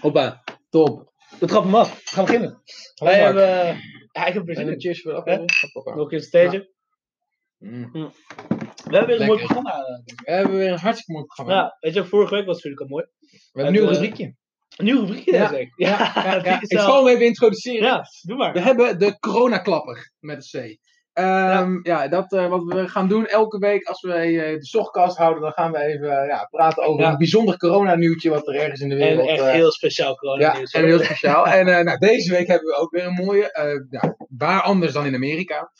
Hoppa. Top. We trappen hem af. We gaan beginnen. Wij Mark. hebben... eh, Ja, ik heb er zin En in. een cheers voor de aflevering. Nog een keer stage. Mm. We hebben weer een mooi programma. eh. We hebben weer een hartstikke mooi programma. Ja, weet je, vorige week was het natuurlijk al mooi. We hebben een nieuw eh, rubriekje. Een nieuw rubriekje Ja. week. Ja, ik zal hem even introduceren. Ja, doe maar. We hebben de coronaklapper met een C. Ehm, ja. dat, eh, wat we gaan doen elke week als we eh, de zochtkast houden, dan gaan we even eh, ja, praten over Ja. een bijzonder coronanieuwtje wat er ergens in de En wereld... echt eh, heel speciaal corona ja, en heel speciaal. en nou, deze week hebben we ook weer een mooie. ja, waar anders dan in Amerika.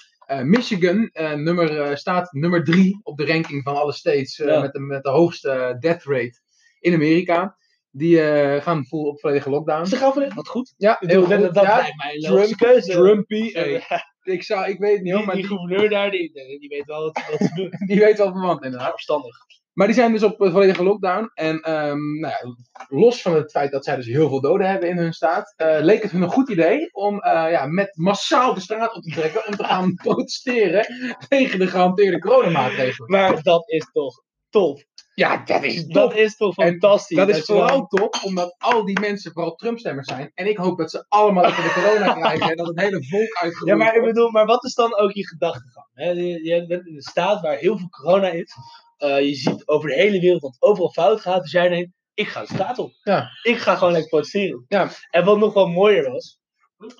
Michigan nummer, staat nummer drie op de ranking van alle states Ja. met, de, met de hoogste death rate in Amerika. Die gaan vol op volledige lockdown. Ze gaan dit wat goed. Ja, heel dat, goed. dat Ja, lijkt mij een logische Trump, keuze. Trumpy. Ja, hey, ik, zou, ik weet het niet hoor, die, maar die die, gouverneur daar, die, die weet wel wat, wat ze doen. die weet wel verwant inderdaad. Verstandig. Maar die zijn dus op volledige lockdown. En ehm, nou ja, los van het feit dat zij dus heel veel doden hebben in hun staat, eh, leek het hun een goed idee om eh, ja, met massaal de straat op te trekken om te gaan protesteren tegen de gehanteerde coronamaatregelen. Maar dat is toch top. Ja, dat is Dat is toch En fantastisch. Dat is vooral top, omdat al die mensen vooral Trump-stemmers zijn. En ik hoop dat ze allemaal even de corona krijgen en dat het hele volk uitgeroeid Ja, maar ik bedoel, maar wat is dan ook je gedachtegang? hè? Je, je bent in een staat waar heel veel corona is. Eh, je ziet over de hele wereld dat overal fout gaat. Dus jij denkt, ik ga de straat op. Ja. Ik ga gewoon lekker protesteren. Ja. En wat nog wel mooier was,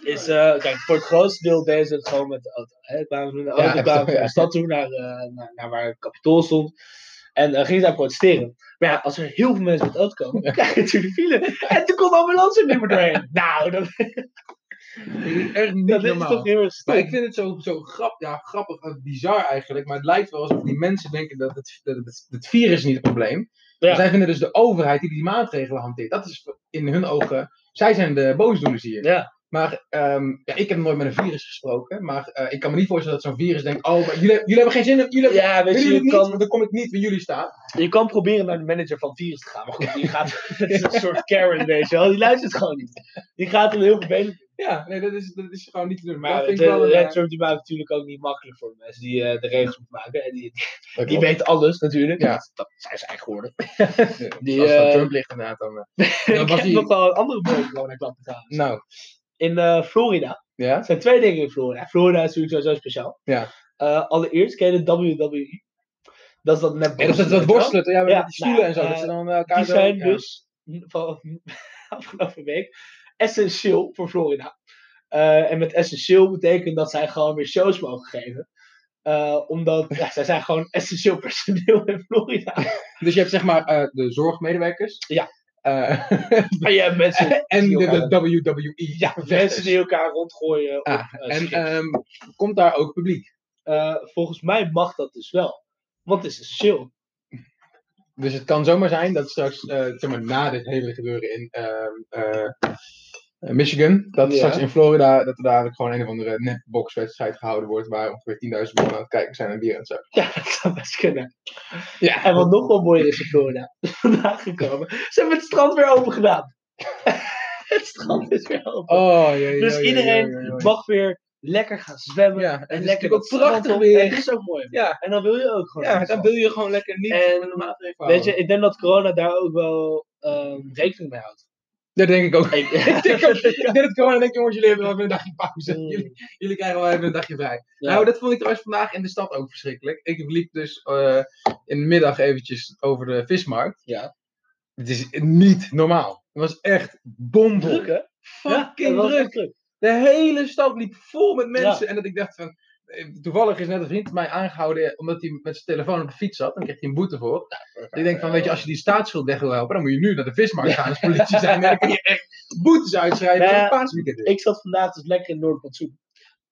is, eh, kijk, voor het grootste deel deden ze het gewoon met de auto. Hè? Kwamen ze met de auto, kwamen ze ja. naar de stad toe, naar, eh, naar, naar waar het kapitool stond. En eh, gingen ze daar protesteren. Maar ja, als er heel veel mensen met auto komen, dan krijg je natuurlijk file. En toen kon de ambulance er niet meer doorheen. Nou, dat, echt niet dat is normaal. toch heel erg stom. Maar ik vind het zo, zo grap, ja, grappig, en bizar eigenlijk. Maar het lijkt wel alsof die mensen denken dat het, dat het, het virus niet het probleem Ja. is. Zij vinden dus de overheid die die maatregelen hanteert. Dat is in hun ogen, zij zijn de boosdoeners hier. Ja. Maar ehm, ja, ik heb nooit met een virus gesproken. Maar eh, ik kan me niet voorstellen dat zo'n virus denkt: Oh, maar jullie, jullie hebben geen zin in. Jullie Ja, weet willen je, jullie je het niet? kan, dan kom ik niet waar jullie staan. je kan proberen naar de manager van Virus te gaan. Maar goed, die gaat. Het is een soort Karen, weet je wel. Die luistert gewoon niet. Die gaat hem heel vervelend. Ja, nee, dat is, dat is gewoon niet te doen. Maar dat de, vind ik wel Red eh, Trump die maakt het natuurlijk ook niet makkelijk voor de mensen die eh, de regels moeten maken. En die, dat die weet alles natuurlijk. Ja. Dat, dat zijn ze eigenlijk geworden. Ja, die, als het eh, Trump ligt inderdaad dan. ik was heb hij- nog wel een andere mooie corona-klap gedaan. Nou, In eh, Florida. ja? Er zijn twee dingen in Florida. Florida is natuurlijk sowieso speciaal. Ja. Eh, allereerst, ken je de WWE? Dat is dat net Ja, dat is dat worstelen, ja, met Ja, die stoelen nou, en zo. dat ze dan eh, elkaar Die zijn dus van afgelopen week essentieel voor Florida. En met essentieel betekent dat zij gewoon weer shows mogen geven. Omdat ja, zij zijn gewoon essentieel personeel in Florida. Dus je hebt zeg maar de zorgmedewerkers. Ja. Eh, Maar mensen, en de, WWE. ja, mensen die elkaar rondgooien. Op, Ah, en ehm, komt daar ook publiek? Eh, volgens mij mag dat dus wel. Want het is essentieel. Dus het kan zomaar zijn dat straks, eh, zeg maar, na dit hele gebeuren in ehm, eh, eh, Michigan, dat Ja. straks in Florida, dat er daar gewoon een of andere netboxwedstrijd gehouden wordt, waar ongeveer 10.000 man aan het kijken zijn en bier en zo. Ja, dat zou best kunnen. Ja. En wat nog wel mooier is in Florida, vandaag gekomen. Ze hebben het strand weer open gedaan. het strand is weer open. Oh, jee, dus jee, jee, iedereen mag weer lekker gaan zwemmen. Ja, en lekker ook prachtig weer. En het is ook mooi. Ja. En dan wil je ook gewoon. Ja, dan wil je gewoon lekker niet En, Weet je, ik denk dat corona daar ook wel ehm, rekening mee houdt. Dat denk ik ook. Ik, ik denk ook, ik denk dat corona denkt, jongens, jullie hebben wel even een dagje pauze. Mm. Jullie, jullie krijgen wel even een dagje vrij. Ja. Nou, dat vond ik trouwens vandaag in de stad ook verschrikkelijk. Ik liep dus eh, in de middag eventjes over de vismarkt. Ja. Het is niet normaal. Het was echt bomvol. Druk, hè? Fucking druk. De hele stad liep vol met mensen. En dat ik dacht van... eh, Toevallig is net een vriend van mij aangehouden omdat hij met zijn telefoon op de fiets zat. Dan kreeg hij een boete voor. Ik denk van, weet je, als je die staatsschuld weg wil helpen, dan moet je nu naar de vismarkt gaan als politie zijn. En dan kun je echt boetes uitschrijven Nou ja, het paasweekend. Ik zat vandaag dus lekker in Noordplantsoen.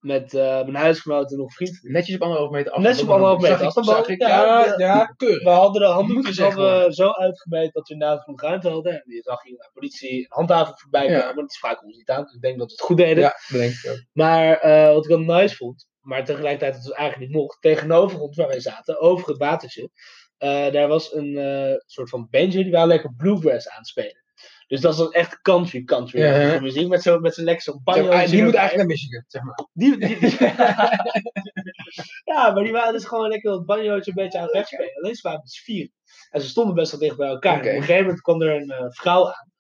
Met eh, mijn huisgenoot en nog vriend. Netjes op anderhalve meter afstand. Netjes op anderhalve meter Zag ik- afstand. zag ik. Ja, Ja, ja. ja, keurig. We hadden de handdoekjes gezegd hadden we zo uitgemeten dat we inderdaad genoeg ruimte hadden. En je zag hier naar politie en handhaving voorbij Ja. komen. Maar die spraken ons niet aan. Dus ik denk dat we het goed deden. Ja, denk ik ook. Maar eh, wat ik wel nice vond, maar tegelijkertijd het dus eigenlijk niet mocht, tegenover ons waar wij zaten, over het watertje, eh, daar was een eh, soort van bandje die wel lekker bluegrass aan het spelen. Dus dat is dan echt country country Ja, muziek met zo'n met zo'n lekker zo'n banjo. Ja, die moet eigenlijk naar Michigan, zeg maar. Die, die, die- ja, maar die waren dus gewoon lekker dat banjootje een beetje aan het wegspelen. Alleen ze waren met z'n vier. En ze stonden best wel dicht bij elkaar. Op een gegeven moment kwam er een eh, vrouw aan.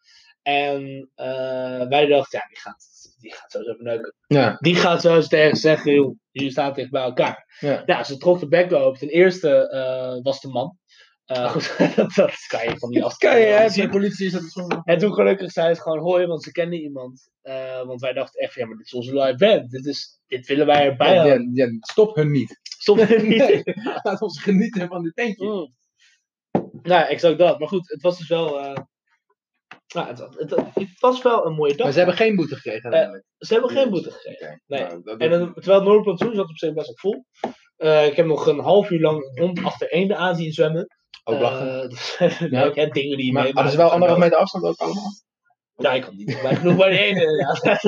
En eh, wij dachten, ja, die gaat, die gaat zo even neuken. Ja. Die gaat zo eens tegen zeggen, joh, jullie staan dicht bij elkaar. Ja. Ja, ze trok de bek open. Ten eerste eh, was de man. Eh, goed, dat, dat kan je van die afstand. Kan je, hè? zien. politie is dat zo. En toen gelukkig zei het gewoon hoi, want ze kenden iemand. Want wij dachten echt, ja, maar dit is onze live band. Dit, is, dit willen wij erbij Ja, houden. ja, ja, stop hun niet. Stop er niet Nee, laat ons genieten van dit tentje. Mm. Nou, exact dat. Maar goed, het was dus wel... nou, het, het, het was wel een mooie dag. Maar ze hebben geen boete gekregen uiteindelijk. Ze hebben geen boete gekregen. Nee. Nou, dat- En dan, terwijl het Noordplantsoen zat op zich best wel vol. Eh, ik heb nog een half uur lang een hond achter één aan zien zwemmen. ook lachen. Eh, is leuk, hè? Dingen die je maar mee hadden ze wel anderhalf meter afstand ook allemaal? Ja, ik kan niet bij genoeg bij de ene. Ja.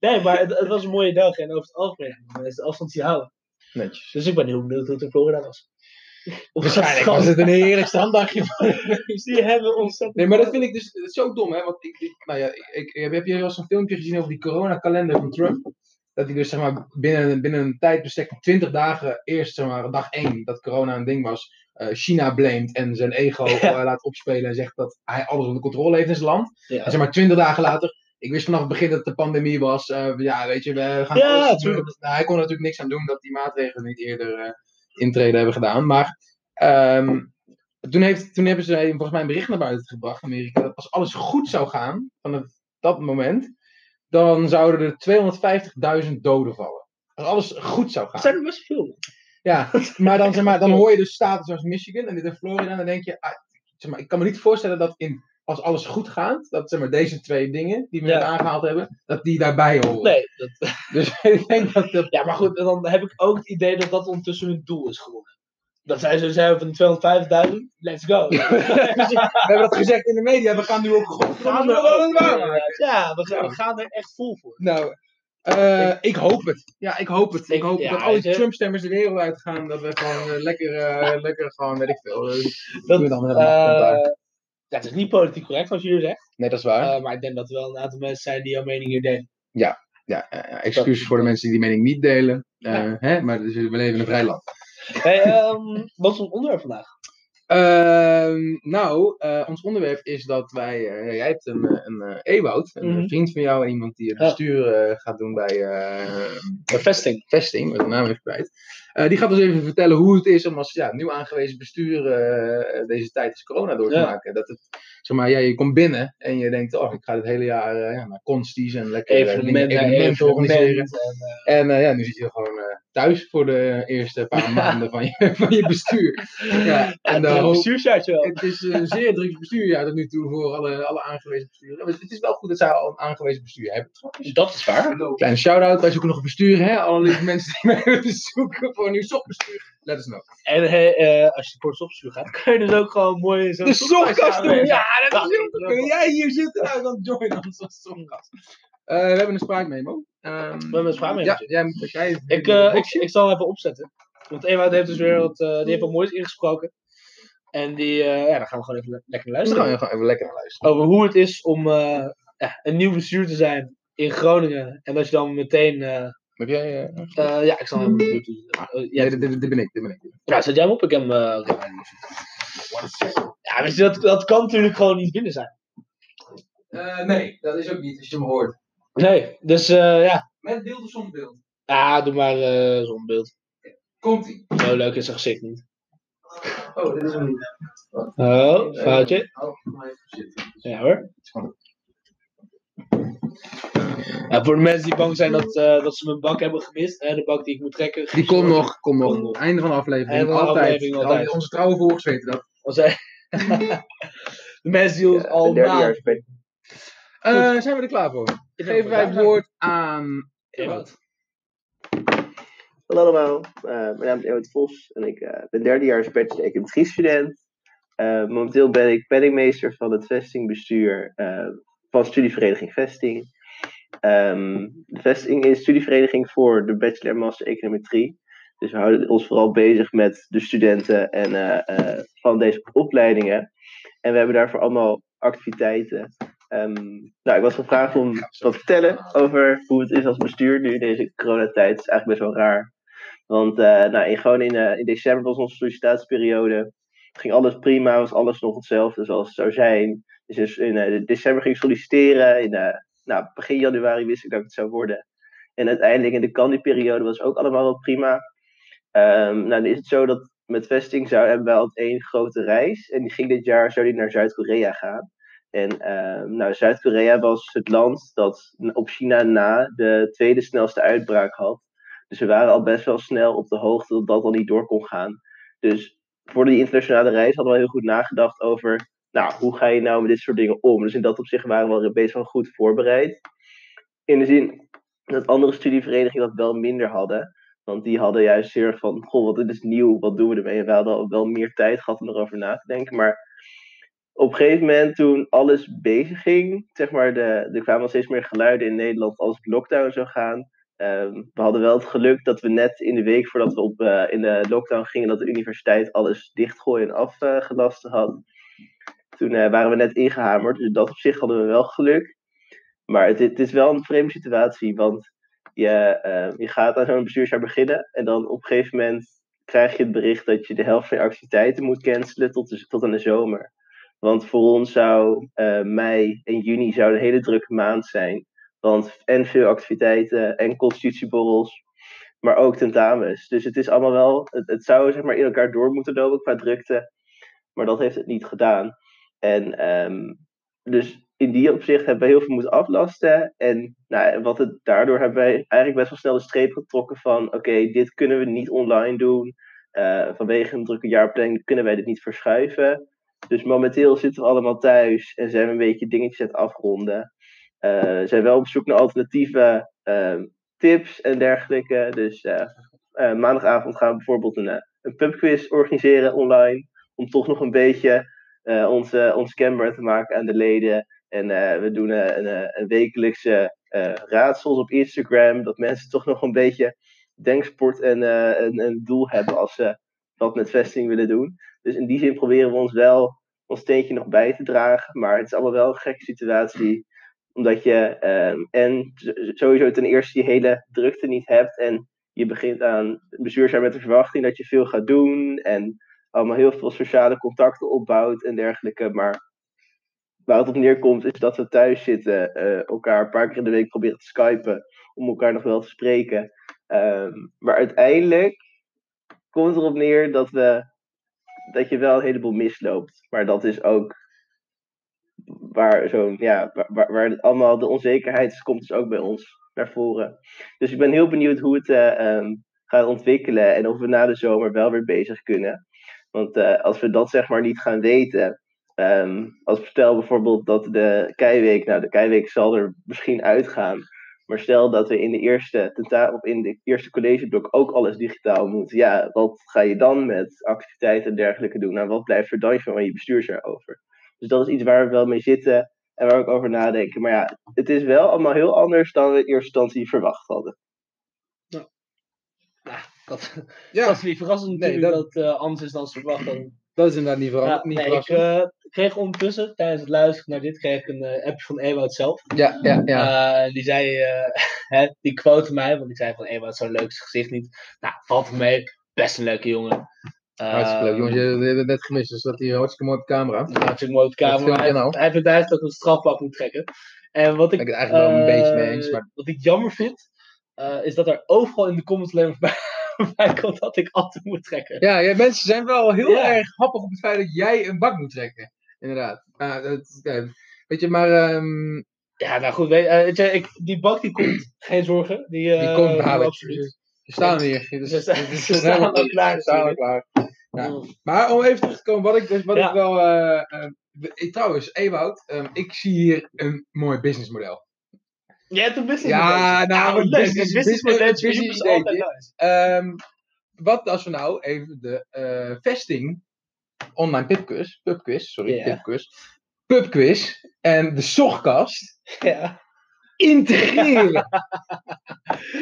nee, maar het, het was een mooie dag en over het algemeen is de afstand die houden. Netjes. Dus ik ben heel benieuwd hoe het in Florida was. Waarschijnlijk was het een heerlijk stranddagje. Die hebben ontzettend. Nee, maar dat vind ik dus zo dom, hè? Want ik, ik- nou ja, ik, ik, heb je wel eens een filmpje gezien over die coronakalender van Trump? Dat hij dus zeg maar binnen, binnen een tijdbestek van 20 dagen, eerst zeg maar dag 1, dat corona een ding was, eh, China blamet en zijn ego Ja. eh, laat opspelen en zegt dat hij alles onder controle heeft in zijn land. Ja. En zeg maar 20 dagen later, ik wist vanaf het begin dat het de pandemie was. eh, ja, weet je, we gaan Ja, alles doen. Nou, hij kon natuurlijk niks aan doen dat die maatregelen niet eerder intreden hebben gedaan. Maar ehm, toen, heeft, toen hebben ze volgens mij een bericht naar buiten gebracht, Amerika, dat als alles goed zou gaan vanaf dat moment, dan zouden er 250.000 doden vallen. Als alles goed zou gaan. Dat zijn er best veel. Ja, maar dan, zeg maar, dan hoor je dus staten zoals Michigan en dit in Florida. En dan denk je, ah, zeg maar, ik kan me niet voorstellen dat in, als alles goed gaat, dat zeg maar, deze twee dingen die we Ja. net aangehaald hebben, dat die daarbij horen. Nee, dat, Dus ik denk dat dat. ja, maar goed, dan heb ik ook het idee dat dat ondertussen hun doel is geworden. Dat zij zo zeggen van 250.000, let's go. we hebben dat gezegd in de media, we gaan nu ook goed We gaan er ook- Ja, we gaan, we gaan er echt vol voor. Nou, eh, ik hoop het. Ja, ik hoop het. Ik hoop ja, dat al die weet je. Trump-stemmers de wereld uitgaan. Dat we gewoon eh, lekker, eh, lekker gewoon, weet ik veel. Dat, doen we dan met eh, het is niet politiek correct wat jullie zegt. Nee, dat is waar. eh, maar ik denk dat er wel een aantal mensen zijn die jouw mening hier delen. ja, ja, ja, excuses voor de mensen die die mening niet delen. Eh, Ja. hè, maar dus, we leven in een vrij land. Hey, ehm, wat is ons onderwerp vandaag? Ehm, nou, eh, ons onderwerp is dat wij. eh, jij hebt een, eh, een Ewout, een Mhm. vriend van jou en iemand die het bestuur gaat doen bij vesting. Vesting, met de naam even kwijt. Die gaat ons even vertellen hoe het is om als ja, nieuw aangewezen bestuur deze tijd als corona door te Ja. maken. Dat het, zeg maar, ja, je komt binnen en je denkt, oh, ik ga het hele jaar ja, naar consties en lekker Evenementen, evenementen organiseren. En, En ja, nu zit je gewoon thuis voor de eerste paar maanden van je, van je bestuur. Ja, en en hoop- bestuursjaartje wel. het is een zeer druk bestuurjaar tot nu toe voor alle, alle aangewezen besturen. Maar het is wel goed dat zij al een aangewezen bestuur hebben. Dat is waar. Kleine shout-out, wij zoeken nog een bestuur. Hè? Alle lieve mensen die mee willen zoeken voor een nieuw sopbestuur. Let us know. En eh, als je voor het opstuur gaat, kan je dus ook gewoon mooi zo'n De doen! Ja, dat is heel. Kun jij hier zitten? Nou, dan join ons als. Eh, we hebben een spraakmemo. Ehm, We hebben een spraakmemo. Ja, jij, moet- als jij, Ik, eh, ik, ik zal hem even opzetten. Want Ewout heeft dus weer wat, eh, die heeft wat moois ingesproken. En die, eh, ja, daar gaan we gewoon even le- lekker naar Dus dan luisteren. gaan we gewoon even lekker naar luisteren. Over hoe het is om eh, ja, een nieuw bestuur te zijn in Groningen. En dat je dan meteen, eh, Heb jij... ja, ik zal hem even. Uh, ja, nee, dit, dit, dit ben ik. Dit ben ik. ja, zet jij hem op? Ik heb hem. ja, dat, dat kan natuurlijk gewoon niet binnen zijn. Eh, nee, dat is ook niet als je hem hoort. Nee, dus eh, ja. Met beeld of zonder beeld? Ja, doe maar eh zo'n beeld. Komt-ie. Zo leuk is zijn gezicht niet. Oh, dit is hem niet. Oh, foutje. Oh. Ja hoor. Ja, voor de mensen die bang zijn dat, eh, dat ze mijn bak hebben gemist, hè, de bak die ik moet trekken. Die komt nog, komt nog. Einde van de aflevering. Einde van de altijd. aflevering, altijd. Onze trouwe volgers weten dat. Als hij- de mensen die ons Ja, al maanden- Eh, zijn we er klaar voor? Geven wij het woord aan. Ewout. Hallo allemaal, Eh, mijn naam is Ewout Vos en ik eh, ben derdejaars bachelor econometrie student. Eh, momenteel ben ik penningmeester van het vestingbestuur eh, van studievereniging Vesting. Ehm, de Vesting is een studievereniging voor de bachelor en master econometrie. Dus we houden ons vooral bezig met de studenten en, eh, eh, van deze opleidingen. En we hebben daarvoor allemaal activiteiten. Ehm, nou, ik was gevraagd om wat te vertellen over hoe het is als bestuur nu in deze coronatijd. Het is eigenlijk best wel raar. Want eh, nou, in, gewoon in, eh, in december was onze sollicitatieperiode. Ging alles prima, was alles nog hetzelfde zoals het zou zijn. Dus, in eh, december ging ik solliciteren. In nou, begin januari wist ik dat het zou worden. En uiteindelijk in de candieperiode was ook allemaal wel prima. Ehm, nou, dan is het zo dat met vesting zou, hebben we al één grote reis. En die ging dit jaar zou die naar Zuid-Korea gaan. En ehm, nou, Zuid-Korea was het land dat op China na de tweede snelste uitbraak had. Dus we waren al best wel snel op de hoogte dat dat al niet door kon gaan. Dus voor die internationale reis hadden we heel goed nagedacht over, nou, hoe ga je nou met dit soort dingen om? Dus in dat opzicht waren we best wel goed voorbereid. In de zin dat andere studieverenigingen dat wel minder hadden. Want die hadden juist erg van, goh, wat is nieuw, wat doen we ermee? En we hadden al wel meer tijd gehad om erover na te denken. Maar op een gegeven moment toen alles bezig ging, zeg maar, de, er kwamen al steeds meer geluiden in Nederland als het lockdown zou gaan. Ehm, we hadden wel het geluk dat we net in de week voordat we op, uh, in de lockdown gingen, dat de universiteit alles dichtgooien en afgelast had. Toen uh, waren we net ingehamerd, dus dat op zich hadden we wel geluk. Maar het, het is wel een vreemde situatie, want je, uh, je gaat aan zo'n bestuursjaar beginnen en dan op een gegeven moment krijg je het bericht dat je de helft van je activiteiten moet cancelen tot, de, tot aan de zomer. Want voor ons zou mei en juni zou een hele drukke maand zijn. Want en veel activiteiten en constitutieborrels, maar ook tentamens. Dus het is allemaal wel, het, zou zeg maar in elkaar door moeten lopen qua drukte, maar dat heeft het niet gedaan. En um, dus in die opzicht hebben we heel veel moeten aflasten. En nou, wat het, daardoor hebben wij eigenlijk best wel snel de streep getrokken van: oké, dit kunnen we niet online doen. Uh, vanwege een drukke jaarplanning kunnen wij dit niet verschuiven. Dus momenteel zitten we allemaal thuis en zijn we een beetje dingetjes aan het afronden. Uh, zijn wel op zoek naar alternatieve uh, tips en dergelijke. Dus uh, maandagavond gaan we bijvoorbeeld een, een pubquiz organiseren online. Om toch nog een beetje onze, ons kenbaar te maken aan de leden. En we doen een, een wekelijkse raadsels op Instagram. Dat mensen toch nog een beetje denksport en een, een doel hebben als ze wat met vesting willen doen. Dus in die zin proberen we ons wel ons steentje nog bij te dragen. Maar het is allemaal wel een gekke situatie omdat je um, en sowieso ten eerste je hele drukte niet hebt. En je begint aan bestuursjaar met de verwachting dat je veel gaat doen. En allemaal heel veel sociale contacten opbouwt en dergelijke. Maar waar het op neerkomt is dat we thuis zitten. Uh, elkaar een paar keer in de week proberen te skypen. Om elkaar nog wel te spreken. Um, maar uiteindelijk komt erop neer dat, we, dat je wel een heleboel misloopt. Maar dat is ook waar, zo, ja, waar, waar allemaal de onzekerheid komt dus ook bij ons naar voren. Dus ik ben heel benieuwd hoe het uh, gaat ontwikkelen en of we na de zomer wel weer bezig kunnen. Want uh, als we dat zeg maar niet gaan weten, um, als stel bijvoorbeeld dat de keiweek, nou de keiweek zal er misschien uitgaan, maar stel dat we in de eerste tentamen in de eerste collegeblok ook alles digitaal moet, ja, wat ga je dan met activiteiten en dergelijke doen? Nou, wat blijft er dan van je bestuursjaar over? Dus dat is iets waar we wel mee zitten en waar we ook over nadenken. Maar ja, het is wel allemaal heel anders dan we in eerste instantie verwacht hadden. Nou, ja, dat, ja. dat is niet verrassend nee, dat, dat uh, anders is dan ze verwacht hadden. Dat is inderdaad niet, ja, niet nee, verrassend. Ik uh, kreeg ondertussen, tijdens het luisteren naar dit, kreeg ik een uh, appje van Ewout zelf. Ja, ja, ja. die zei, hè, die quote mij, want ik zei van Ewout, zo'n leuk gezicht niet. Nou, valt er mee, best een leuke jongen. Hartstikke leuk. Jongens, je hebt het net gemist, dus dat hij hartstikke mooi op de camera. Hartstikke mooi op de camera. Hij, nou. hij vindt eigenlijk dat ik een strafblad moet trekken. En wat ik, ik het eigenlijk wel een beetje mee eens. Maar... Wat ik jammer vind, is dat er overal in de comments alleen maar bij komt dat ik altijd moet trekken. Ja, ja mensen zijn wel heel ja. erg happig op het feit dat jij een bak moet trekken. Inderdaad. Uh, dat, weet je, maar... Um... Ja, nou goed, weet, weet je, ik, die bak die komt, geen zorgen. Die, die komt dadelijk. Absoluut. We staan hier. Dus, we staan, dus, we staan al klaar. We staan al klaar. Ja. Maar om even terug te komen, wat ik, dus, wat ja. ik wel. Uh, uh, trouwens, Ewout, um, ik zie hier een mooi businessmodel. Jij hebt een business Ja, nou, een business, business, business, business, business um, Wat als we nou even de uh, vesting online pubquiz, pubquiz, sorry, yeah. pubquiz, pubquiz en de zochtkast. Ja. Integreren.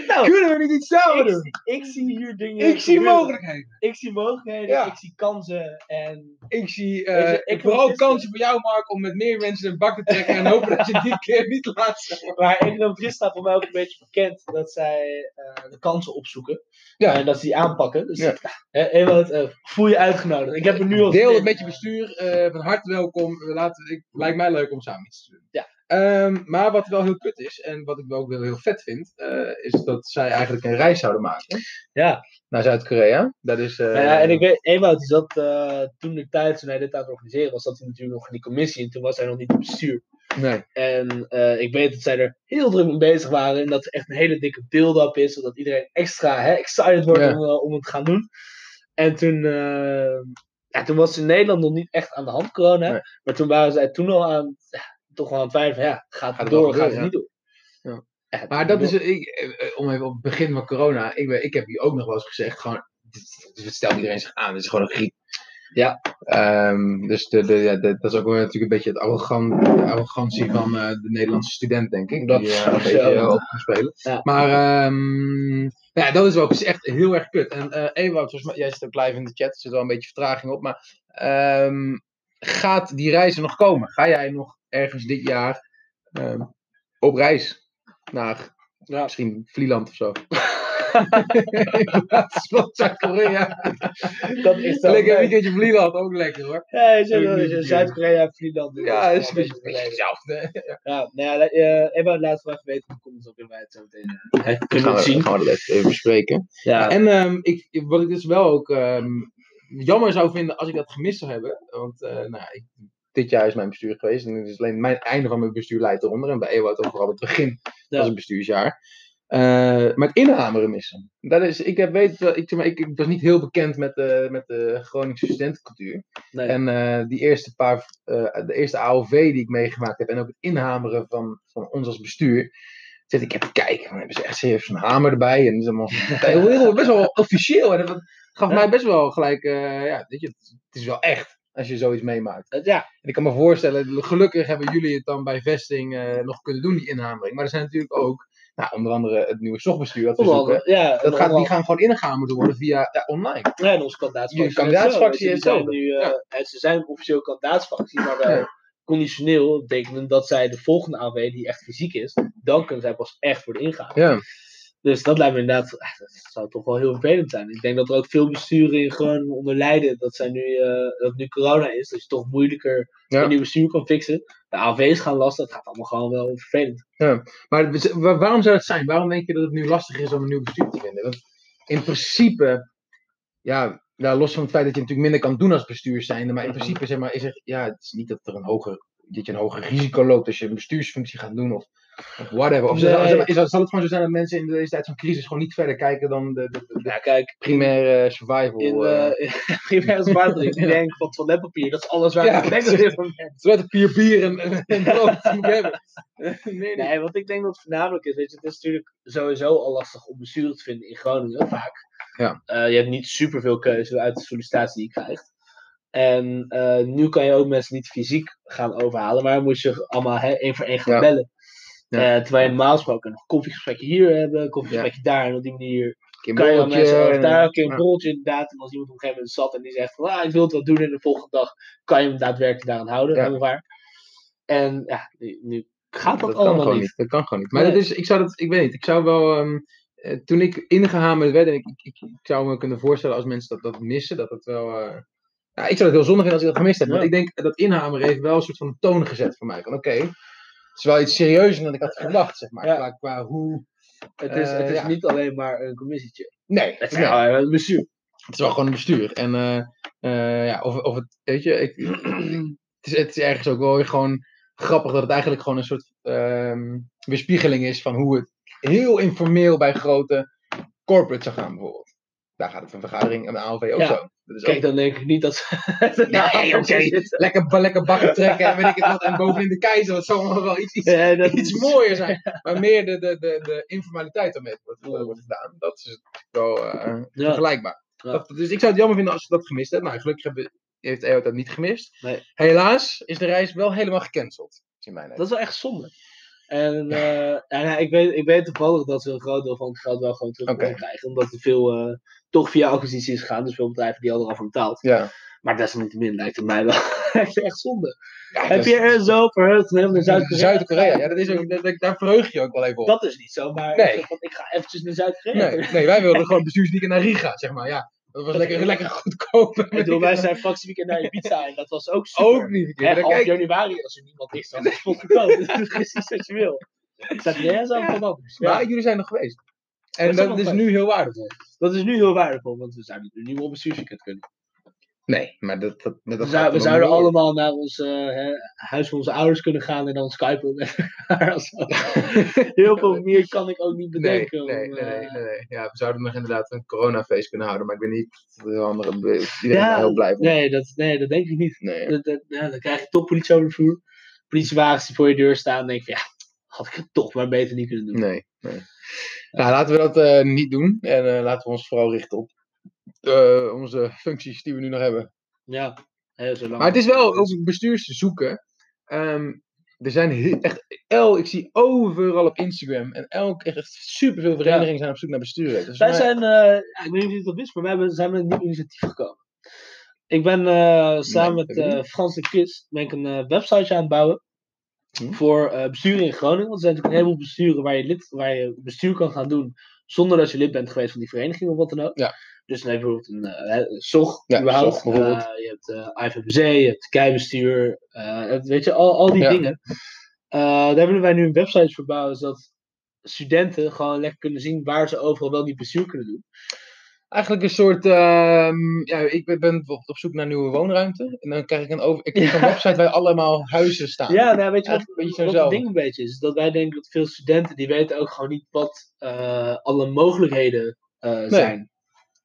Nou, Kunnen we niet iets samen doen? ik zie hier dingen. Ik zie gebeuren. mogelijkheden. Ik zie mogelijkheden, Ja. ik zie kansen en Ik zie eh, je, ik vooral kansen voor jou, Mark, om met meer mensen een bak te trekken en hopen dat je dit keer niet laat staan. Maar econometrist staat voor mij ook een beetje bekend dat zij eh, de kansen opzoeken. Ja. En dat ze die aanpakken. Dus Ja. eh, voel je uitgenodigd. Ik heb er nu al Deel het met je bestuur. van harte welkom. We Laten, ik, lijkt mij leuk om samen iets te doen. Ja. Ehm, maar wat wel heel kut is, en wat ik wel ook wel heel vet vind, eh, is dat zij eigenlijk een reis zouden maken Ja. naar Zuid-Korea. Dat is. eh, Nou ja, en ik weet, Ewout die zat eh, toen de tijd, toen hij dit aan het organiseren was, zat hij natuurlijk nog in die commissie en toen was hij nog niet op bestuur. Nee. En ik weet dat zij er heel druk mee bezig waren en dat er echt een hele dikke build-up is, zodat iedereen extra hè, excited wordt Ja. om, om het te gaan doen. En toen, ja, toen was het in Nederland nog niet echt aan de hand, corona. Nee. Maar toen waren zij toen al aan, ja, toch wel aan het twijfelen ja, gaat Gaat het het door, gaat het niet door. Ja. Ja, het Maar dat is, ik, eh, eh, om even op het begin van corona, ik, ben, ik heb hier ook nog wel eens gezegd, gewoon, dit stelt iedereen zich aan, dit is gewoon een griep. Ja. Ehm, dus de, de, ja, de- dat is ook wel natuurlijk een beetje het arrogant, de arrogantie van eh, de Nederlandse student, denk ik. Dat die is een beetje op spelen. Ja. Maar ehm, ja, dat is wel echt heel erg kut. En eh Ewout, jij zit ook live in de chat, er zit wel een beetje vertraging op. Maar ehm, gaat die reis er nog komen? Ga jij nog ergens dit jaar ehm, op reis naar Ja. misschien Vlieland of zo? in plaats van Zuid-Korea. Dat is dan Lekker een weekendje Vlieland, ook lekker hoor. Ja. Zuid-Korea, Vlieland. doet, Ja, dat is een wel beetje, een hetzelfde. Ja, nou ja, eh Ebba, laten we even weten hoe het komt, dan kunnen wij het zo meteen Dan kunnen we het zien. gaan we dat even bespreken. Ja, En ehm, ik, wat ik dus wel ook ehm, jammer zou vinden als ik dat gemist zou hebben. Want eh, nou, ik, dit jaar is mijn bestuur geweest. En het is alleen mijn einde van mijn bestuur leidt eronder. En bij Ewout ook vooral het begin Ja. van het bestuursjaar. Eh, maar het inhameren missen. Dat is, ik, heb, weet, wel- ik, zeg maar, ik, ik was niet heel bekend met de, met de Groningse studentencultuur. nee. En eh, die eerste paar, eh, de eerste AOV die ik meegemaakt heb en ook het inhameren van, van ons als bestuur. Zit ik even kijken, dan hebben ze echt serieus een hamer erbij. En dat is allemaal heel, heel- best wel officieel. En dat gaf mij best wel gelijk, eh, ja, weet je, het is wel echt als je zoiets meemaakt. Ja, En ik kan me voorstellen, gelukkig hebben jullie het dan bij vesting eh, nog kunnen doen, die inhamering. Maar er zijn natuurlijk ook, nou, onder andere het nieuwe zorgbestuur dat we zoeken. ja, Dat gaat, die gaan gewoon ingehamerd worden via ja, online. Ja, en onze kandidaatsfractie. Is zo. Nu, Ja. en Ze zijn officieel kandidaatsfractie, maar wel conditioneel betekent dat zij de volgende AW, die echt fysiek is, dan kunnen zij pas echt worden ingegaan. Ja. Dus dat lijkt me inderdaad, dat zou toch wel heel vervelend zijn. Ik denk dat er ook veel besturen in gewoon onder lijden dat, zij nu, eh, dat nu corona is, dat je toch moeilijker Ja. een nieuw bestuur kan fixen. De AW's gaan lasten, dat gaat allemaal gewoon wel vervelend. Maar we- wa- waarom zou het zijn? Waarom denk je dat het nu lastig is om een nieuw bestuur te vinden? Want in principe, ja, ja, los van het feit dat je natuurlijk minder kan doen als bestuur zijnde, maar in principe zeg maar, is er, ja, het is niet dat er een hoger, dat je een hoger risico loopt als je een bestuursfunctie gaat doen of whatever. Of zal, Nee. het gewoon zo zijn dat mensen in deze tijd van crisis gewoon niet verder kijken dan de, de, de, de Ja, kijk, primaire survival? in eh, uh, primaire zwaardruk, ik denk van toiletpapier, dat is alles waar Ja, ik denk op dit moment. Zodat vier bier en, en, en brood moet hebben. Nee, nee. Want ik denk dat het voornamelijk is, weet je, het is natuurlijk sowieso al lastig om bestuurder te vinden in Groningen, vaak. Ja. Eh, je hebt niet superveel keuze uit de sollicitatie die je krijgt. En eh, nu kan je ook mensen niet fysiek gaan overhalen, maar dan moet je allemaal hè, één voor één gaan Ja. bellen. Ja. Eh, terwijl je normaal gesproken een koffiegesprek hier hebben, een koffiegesprek daar, en op die manier keer kan je mensen en- overtuigen. Een borreltje inderdaad. En als iemand op een gegeven moment zat en die zegt van ah, ik wil het wel doen en de volgende dag kan je hem daadwerkelijk daaraan houden. Ja. Waar. En ja, nu, nu gaat dat, dat allemaal niet. niet. Dat kan gewoon niet. Maar Nee. dat is, ik zou dat, ik weet niet, ik zou wel, ehm, eh, toen ik ingehamerd werd, en ik, ik, ik, zou me kunnen voorstellen als mensen dat, dat missen, dat het wel, eh, ja, ik zou het heel zonde vinden als ik dat gemist heb. Want Ja. ik denk dat inhameren heeft wel een soort van toon gezet voor mij. Van oké, het is wel iets serieuzer dan ik had verwacht, zeg maar. Ja. Qua, qua hoe, Het is, Eh, het is ja. niet alleen maar een commissietje. nee, Het is nee. wel een bestuur. Het is wel gewoon een bestuur. En eh, eh, ja, of, of het, weet je, ik, het, is, het is ergens ook wel weer gewoon grappig dat het eigenlijk gewoon een soort ehm, weerspiegeling is van hoe het heel informeel bij grote corporates zou gaan, bijvoorbeeld. Daar gaat het een vergadering, een AOV ook Ja. zo. Dat is Kijk, ook, dan denk ik niet dat ze. Nee, oké. lekker, lekker bakken trekken en weet ik het wat. En bovenin de keizer, dat zal wel iets, iets, Ja, dat iets mooier zijn. Maar meer de, de, de, de informaliteit waarmee het wordt, wordt gedaan. Dat is wel eh, Ja. vergelijkbaar. Dat, dus ik zou het jammer vinden als je dat gemist hebt. Nou, gelukkig hebben, heeft EO dat niet gemist. Nee. Helaas is de reis wel helemaal gecanceld. In mijn Dat is wel echt zonde. En ja, nou, ik, weet, ik weet toevallig dat ze een groot deel van het geld wel gewoon terug kunnen krijgen. Omdat er veel eh, toch via acquisitie is gegaan. Dus veel bedrijven die hadden al van betaald. Ja. Maar desalniettemin lijkt het mij wel echt, zonde. Ja, Heb je er zo verheugd naar Zuid-Korea? Zuid-Korea, ja, dat is ook, dat- daar verheug je ook wel even op. Dat is niet zo, maar Nee. ik, zeg van, ik ga eventjes naar Zuid-Korea. Nee, nee, wij wilden gewoon bestuursweekend naar Riga, zeg maar. Ja, dat was lekker, lekker goedkoop. Ik bedoel, wij zijn fractieweekend naar Ibiza en dat was ook super. ook niet half kijk- januari, als er niemand is, dan is het goedkoop. Dat is precies wat je wil. Is ook Ja. gewoon anders. Ja. Maar jullie zijn nog geweest. En dat is nu heel waardevol. Dat is nu heel waardevol, want we zouden nu op bestuursweekend kunnen. Nee, maar dat, dat, dat We, zou- we zouden door. allemaal naar ons eh, huis van onze ouders kunnen gaan en dan skypen met elkaar. Heel veel meer kan ik ook niet bedenken. nee, om, nee, nee, eh, nee, nee. Ja, we zouden nog inderdaad een coronafeest kunnen houden, maar ik weet niet de andere iedereen Ja, heel blij van. Nee dat, nee, dat denk ik niet. Nee. Dat, dat- ja, dan krijg je toch politie over de vloer. Politiewagens die voor je deur staan. Dan denk je, ja, had ik het toch maar beter niet kunnen doen. Nee, nee. Nou, laten we dat eh, niet doen. En eh, laten we ons vooral richten op eh, onze functies die we nu nog hebben. Ja, heel zo lang. Maar het is wel over bestuurs te zoeken. Ehm, er zijn echt, el, ik zie overal op Instagram en elk, echt superveel verenigingen zijn op zoek naar bestuurders. Dus Wij mij- zijn, eh, ik weet niet of je dat wist, maar wij hebben, zijn met een nieuw initiatief gekomen. Ik ben eh, samen Nee, met Frans de Kist ben ik een eh, websiteje aan het bouwen. Hm. Voor besturen in Groningen. Want er zijn natuurlijk een heleboel besturen waar je, lid, waar je bestuur kan gaan doen. Zonder dat je lid bent geweest van die vereniging of wat dan ook. Ja. Dus dan heb je bijvoorbeeld een eh, SOG Ja, überhaupt. SOG bijvoorbeeld. Eh, je hebt eh IVBC, je hebt keibestuur. weet je, al, al die Ja. dingen. Daar willen wij nu een website voor bouwen. Zodat studenten gewoon lekker kunnen zien waar ze overal wel die bestuur kunnen doen. Eigenlijk een soort, ehm, ja, ik ben, bijvoorbeeld op zoek naar nieuwe woonruimte. En dan krijg ik een, over, ik krijg een Ja. website waar allemaal huizen staan. Ja, nou, weet je wat, een beetje wat zo het ding een beetje is? Dat wij denken dat veel studenten, die weten ook gewoon niet wat alle mogelijkheden zijn.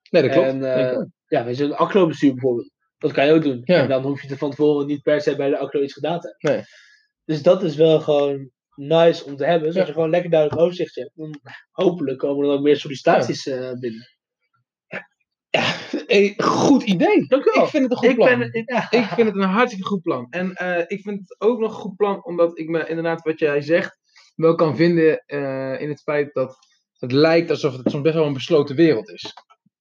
Nee, dat klopt. En, eh. Ja, weet je, een acclo-bestuur bijvoorbeeld. Dat kan je ook doen. Ja. En dan hoef je er van tevoren niet per se bij de acclo iets gedaan te hebben. Nee. Dus dat is wel gewoon nice om te hebben. Zodat Ja. je gewoon lekker duidelijk overzicht hebt. Dan, hopelijk komen er ook meer sollicitaties eh, binnen. Hey, goed idee. Dank u wel. Ik vind het een goed Ik plan. ben, ik, ja. Ik vind het een hartstikke goed plan. En eh, ik vind het ook nog een goed plan, omdat ik me inderdaad, wat jij zegt, wel kan vinden eh, in het feit dat het lijkt alsof het soms best wel een besloten wereld is.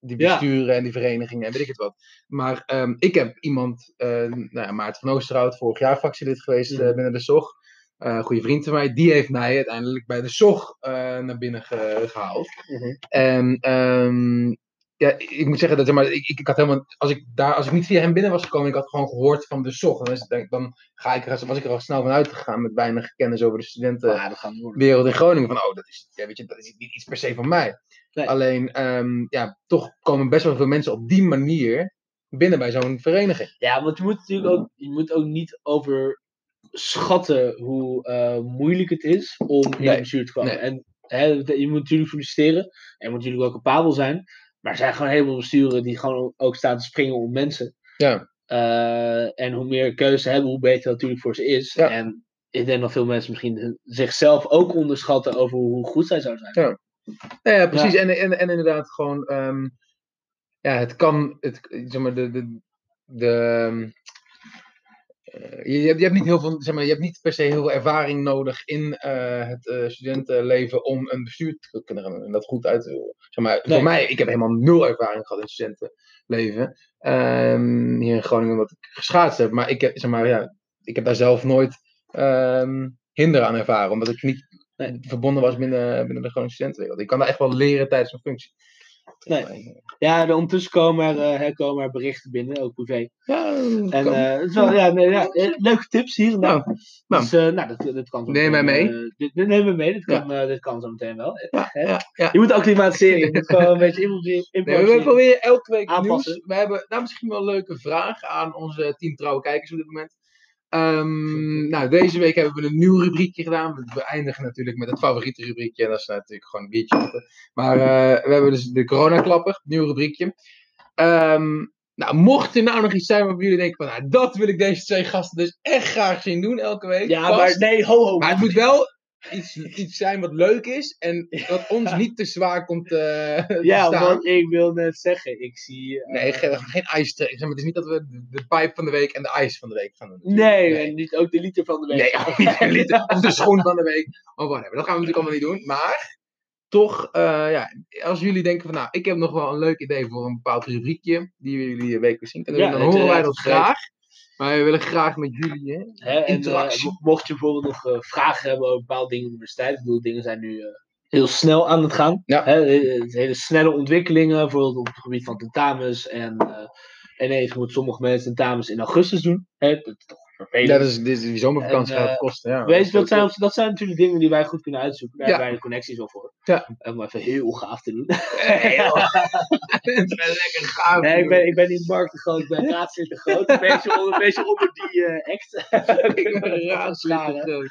Die besturen en die verenigingen en weet ik het wat. Maar ehm, ik heb iemand, eh nou ja, Maarten van Oosterhout, vorig jaar fractielid geweest eh, Mhm. binnen de SOG. Een goede vriend van mij, die heeft mij uiteindelijk bij de SOG naar binnen ge- gehaald. Mhm. En ehm, ja, ik moet zeggen dat maar, ik, ik, had helemaal, als ik, daar, als ik niet via hem binnen was gekomen, ik had gewoon gehoord van de SOG. Dan, is dan ga ik er, was ik er al snel van uitgegaan met weinig kennis over de studentenwereld worden. in Groningen. Van, oh, dat is, ja, weet je, dat is niet iets per se van mij. Nee. Alleen, ehm, ja, toch komen best wel veel mensen op die manier binnen bij zo'n vereniging. Ja, want je moet natuurlijk ook, je moet ook niet overschatten hoe eh, moeilijk het is om in Nee, bestuur te komen. nee. En hè, je moet natuurlijk solliciteren. En je moet natuurlijk wel capabel zijn. Maar er zijn gewoon heel veel besturen die gewoon ook staan te springen om mensen. Ja. Eh, en hoe meer keuze hebben, hoe beter dat natuurlijk voor ze is. Ja. En ik denk dat veel mensen misschien zichzelf ook onderschatten over hoe goed zij zou zijn. Ja. Nou ja, precies. En, en, en inderdaad gewoon, ehm, ja, het kan, het, zeg maar, de, de, de ehm, eh, je, je hebt, je hebt niet heel veel, zeg maar, je hebt niet per se heel veel ervaring nodig in eh, het eh, studentenleven om een bestuur te kunnen gaan en dat goed uit te voeren. Zeg maar, Nee. Voor mij, ik heb helemaal nul ervaring gehad in het studentenleven. Ehm, hier in Groningen, omdat ik geschaatst heb. Maar ik heb, zeg maar, ja, ik heb daar zelf nooit hinder aan ervaren, omdat ik niet Nee. verbonden was binnen, binnen de Groningse studentenwereld. Ik kan daar echt wel leren tijdens mijn functie. Nee. Ja, er ondertussen komen er, eh, komen er berichten binnen, ook privé. Ja, En eh, ja, nee, ja, eh, leuke tips hier en daar. Nou, nou. Dus, eh, nou, dat, dat kan zo Neem mij mee. eh, dit, nemen we mee, dit Ja. kan, eh, dit kan zo meteen wel. ja, ja, ja. Je moet acclimatiseren, je moet gewoon een beetje improviseren. Nee, we proberen elke week Aanpassen. nieuws. We hebben nou, misschien wel leuke vragen aan onze team trouwe kijkers op dit moment. Ehm, nou, deze week hebben we een nieuw rubriekje gedaan. We- eindigen natuurlijk met het favoriete rubriekje. En dat is natuurlijk gewoon een biertje. zetten. Maar eh, we hebben dus de coronaklapper, nieuw rubriekje. Ehm, nou, mocht er nou nog iets zijn waarvan jullie denken van, nou, dat wil ik deze twee gasten dus echt graag zien doen elke week. Ja, vast. maar nee, ho ho. Maar het moet wel iets, iets zijn wat leuk is en wat ons niet te zwaar komt eh, te Ja, staan. want ik wil net zeggen, ik zie... eh, Nee, geen, geen ijs. zeg maar, Het is niet dat we de, de pipe van de week en de ijs van de week gaan doen. Nee, nee. en niet ook de liter van de week. Nee, ook niet de liter of de schoen van de week. Oh, whatever. Dat gaan we natuurlijk allemaal niet doen. Maar toch, eh, ja, als jullie denken van, nou, ik heb nog wel een leuk idee voor een bepaald rubriekje die we jullie wekelijks zien. kunnen Ja, dan horen wij dat graag. Maar we willen graag met jullie, hè. Hè, en, Interactie. eh, mo- mocht je bijvoorbeeld nog eh, vragen hebben over bepaalde dingen in de universiteit. Ik bedoel, dingen zijn nu eh, heel snel aan het gaan. Ja. Hè, hele snelle ontwikkelingen, bijvoorbeeld op het gebied van tentamens. En, eh en even moeten sommige mensen tentamens in augustus doen. Hè, dat is toch vervelend. Ja, dat is, dit die zomervakantie En, gaat eh, kosten, ja. Weet je, dat zijn, dat zijn natuurlijk dingen die wij goed kunnen uitzoeken. Daar hebben wij de connecties wel voor. Ja. Om even heel gaaf te doen. lekker gaaf. Nee, ik ben, ik ben niet Mark de Groot, ik ben raadslid de Groot. Een beetje, onder- een beetje onder die eh, act. Ik ben raadslid te Scharen. groot.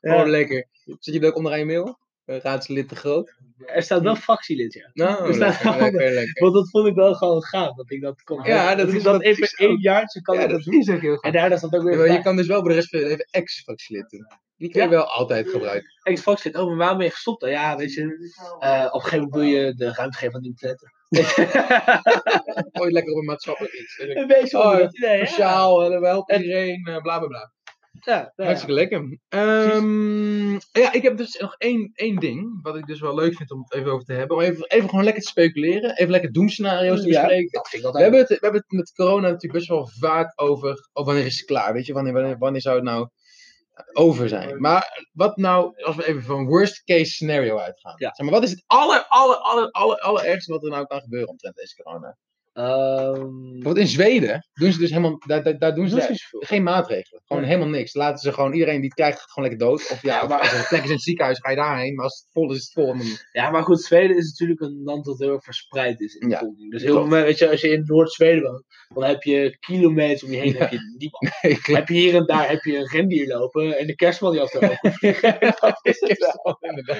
Ja. Oh, lekker. Zit je ook onder een mail? Eh, Raadslid te groot? Er staat wel fractielid, ja. Nou, Er staat lekker, wel- lekker, lekker. Want dat vond ik wel gewoon gaaf, dat ik dat kon. Ja, dat ik is dat wat even één jaartje kan Ja, dat dat doen. is ook heel En gaaf. daarna staat ook weer maar je kan dus wel voor de rest van je leven doen. Die kun je Ja. wel altijd gebruiken. ex-fractielid. Oh, maar waarom ben je gestopt dan? Ja, weet je, eh, op een gegeven moment wil je de ruimte geven aan die talenten. Ooit lekker op een maatschappelijk iets. een beetje Oh, dat. Sociaal, en we helpen iedereen, eh, bla bla bla. Ja, nou. Hartstikke lekker. Ehm, ja, ik heb dus nog één, één ding, wat ik dus wel leuk vind om het even over te hebben. Om even, even gewoon lekker te speculeren, even lekker doemscenario's te Ja, bespreken. dat We hebben, het, we hebben het met corona natuurlijk best wel vaak over, over wanneer is het klaar, weet je, wanneer, wanneer, wanneer zou het nou over zijn. Maar wat nou, als we even van worst case scenario uitgaan. Ja. Zeg maar, wat is het aller, aller, aller, aller, allerergste wat er nou kan gebeuren omtrent deze corona? Ehm, in Zweden doen ze dus helemaal, daar, daar, daar doen ze niet zoveel. geen maatregelen. Gewoon Nee. helemaal niks. Laten ze gewoon, iedereen die het krijgt, gaat gewoon lekker dood. Of ja, maar- als er plek is in het ziekenhuis, ga je daarheen. Maar als het vol is, is het vol. Ja, maar goed, Zweden is natuurlijk een land dat heel erg verspreid is in de Ja. Dus heel veel weet je, als je in Noord-Zweden woont, dan heb je kilometers om je heen, Ja. heb je niemand. Nee, ik- heb je hier en daar heb je een rendier lopen en de kerstman die af te lopen. dat is het wel. Inderdaad.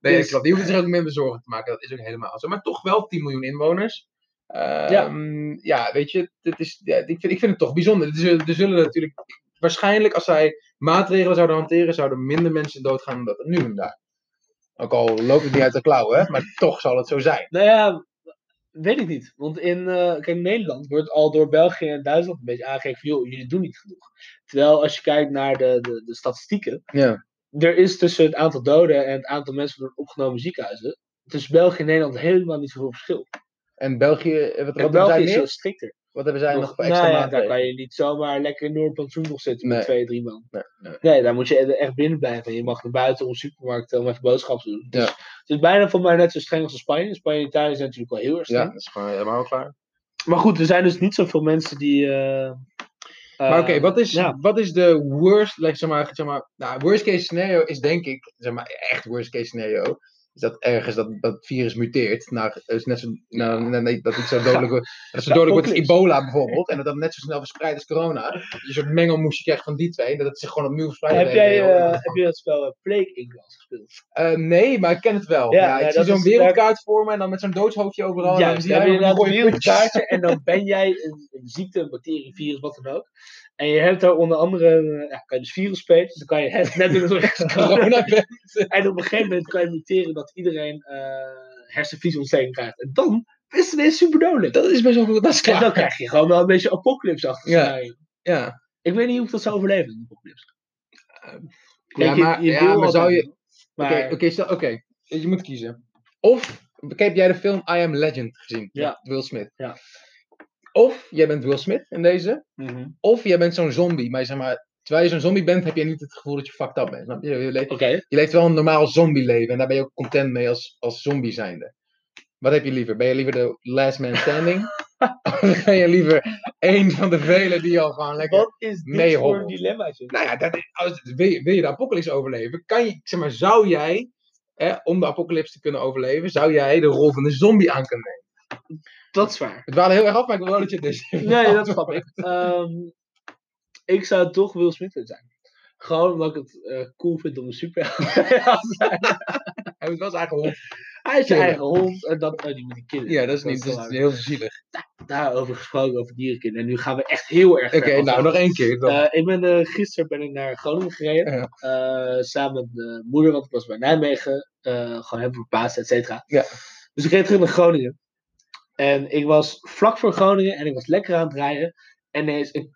Nee, Dus- klopt. Die hoeven zich ook minder zorgen te maken. Dat is ook helemaal zo. Maar toch wel 10 miljoen inwoners. Ehm, ja. weet je, het is, ja, ik, vind, ik vind het toch bijzonder. Er zullen, er zullen natuurlijk, waarschijnlijk als zij maatregelen zouden hanteren, zouden minder mensen doodgaan dan dat er nu daar. Ook al loopt het niet uit de klauwen, hè, maar toch zal het zo zijn. Nou ja, weet ik niet. Want in eh, kijk, Nederland wordt al door België en Duitsland een beetje aangegeven van, joh, jullie doen niet genoeg. Terwijl als je kijkt naar de, de, de statistieken, Ja. er is tussen het aantal doden en het aantal mensen worden opgenomen ziekenhuizen, tussen België en Nederland helemaal niet zoveel verschil. En België, wat, wat, En België is veel strikter. Wat hebben zij nog, Nog- voor extra nou ja, daar kan je niet zomaar lekker in Noordplantsoen nog zitten Nee. met twee, drie man. Nee, nee. Nee, daar moet je echt binnen blijven. Je mag naar buiten om supermarkt om even boodschappen te doen. Dus Ja. het is bijna voor mij net zo streng als in Spanje. Spanje en Italië zijn natuurlijk wel heel erg Ja, streng. dat is gewoon helemaal klaar. Maar goed, er zijn dus niet zoveel mensen die. eh, Maar oké, eh, wat, is, ja. wat is de worst, like, zeg maar, zeg maar, nou, worst case scenario is denk ik, zeg maar, echt worst case scenario, dat ergens dat, dat virus muteert naar, is net zo, naar, naar- nee, dat het zo dodelijk wordt, dat zo De dodelijk wordt als ebola bijvoorbeeld, en dat dat net zo snel verspreidt als corona, je een soort mengelmoesje krijgt van die twee, en dat het zich gewoon opnieuw verspreidt. Heb, jij, eh, heb je dat spel uh, Plague Inc. gespeeld? Eh, nee, maar ik ken het wel. Ja, Ja, ik ja, zie zo'n is- wereldkaart voor me en dan met zo'n doodshoofdje overal. en Ja, dan zie dan heb je inderdaad een wereldkaartje en dan ben jij een, een ziekte, een bacterie, virus, wat dan ook. En je hebt daar onder andere, eh, ja, kan je dus virus spelen, dus dan kan je het net doen als Corona En op een gegeven moment kan je muteren dat iedereen eh hersenvliesontsteking krijgt. En dan is het ineens super dodelijk. Dat is best wel dat is En dan krijg je gewoon wel een beetje apocalypse-achtig Ja. scenario. Ja, Ik weet niet hoe ik dat zou overleven, een apocalypse. ja je- maar, je ja, maar zou je... Oké, oké, oké. je moet kiezen. Of, heb jij de film I Am Legend gezien? Ja. Will Smith. Ja. Of jij bent Will Smith in deze. Mhm. Of jij bent zo'n zombie. Maar, zeg maar terwijl je zo'n zombie bent, heb je niet het gevoel dat je fucked up bent. Je? Je, leeft, je leeft wel een normaal zombie leven. En daar ben je ook content mee als, als zombie zijnde. Wat heb je liever? Ben je liever de last man standing? of ben je liever één van de velen die al gewoon lekker... Wat is dit voor een dilemmaatje? Nou ja, dat, is- als, wil, je, wil je de apocalypse overleven? Kan je, zeg maar, zou jij, hè, om de apocalypse te kunnen overleven, zou jij de rol van de zombie aan kunnen nemen? Dat is waar. Het dwaalde heel erg af, maar ik wil wel dat je het dus... Nee, dat snap ik. Ehm, ik zou toch Will Smith willen zijn. Gewoon omdat ik het eh, cool vind om een superheld te zijn. Hij wel zijn eigen hond. Hij is zijn eigen hond en dat oh, die moet ik killen. Ja, dat is niet dat is waar. heel zielig. Daarover gesproken, over dierenkinderen. En nu gaan we echt heel erg Oké, nou nog één keer. Dan. Eh, ik ben, eh, gisteren ben ik naar Groningen gereden. Ja. eh, samen met mijn moeder, want ik was bij Nijmegen. eh, gewoon hebben voor Pasen, et cetera. Ja. Dus ik reed terug naar Groningen. En ik was vlak voor Groningen en ik was lekker aan het rijden. En ineens een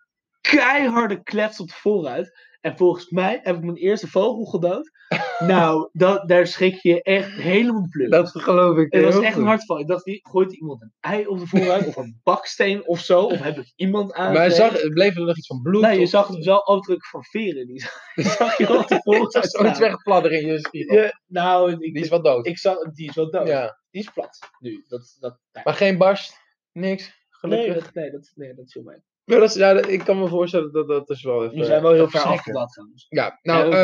keiharde klets op de voorruit. En volgens mij heb ik mijn eerste vogel gedood. nou, dat, daar schrik je echt helemaal pluk. dat geloof ik. Het was heel echt een hartval. Ik dacht, die, gooit iemand een ei op de voorruit? of een baksteen of zo? Of heb ik iemand aan? Maar zag, bleef er nog iets van bloed? Nee, je of- zag dus wel afdruk van veren. Die zag, die zag je op de Er voorruit is wegpladderen in je. Ja, nou, ik, Die is wel dood. ik zag, die is wel dood. ja. Die is plat nu. Dat, dat. Maar geen barst, niks. nee, Gelukkig. dat, nee, dat, nee, dat viel mij. Maar dat is, ja, ik kan me voorstellen dat dat is wel even... Nu zijn we wel heel ver afgedwaald trouwens. Ja, Ja, nou, we eh,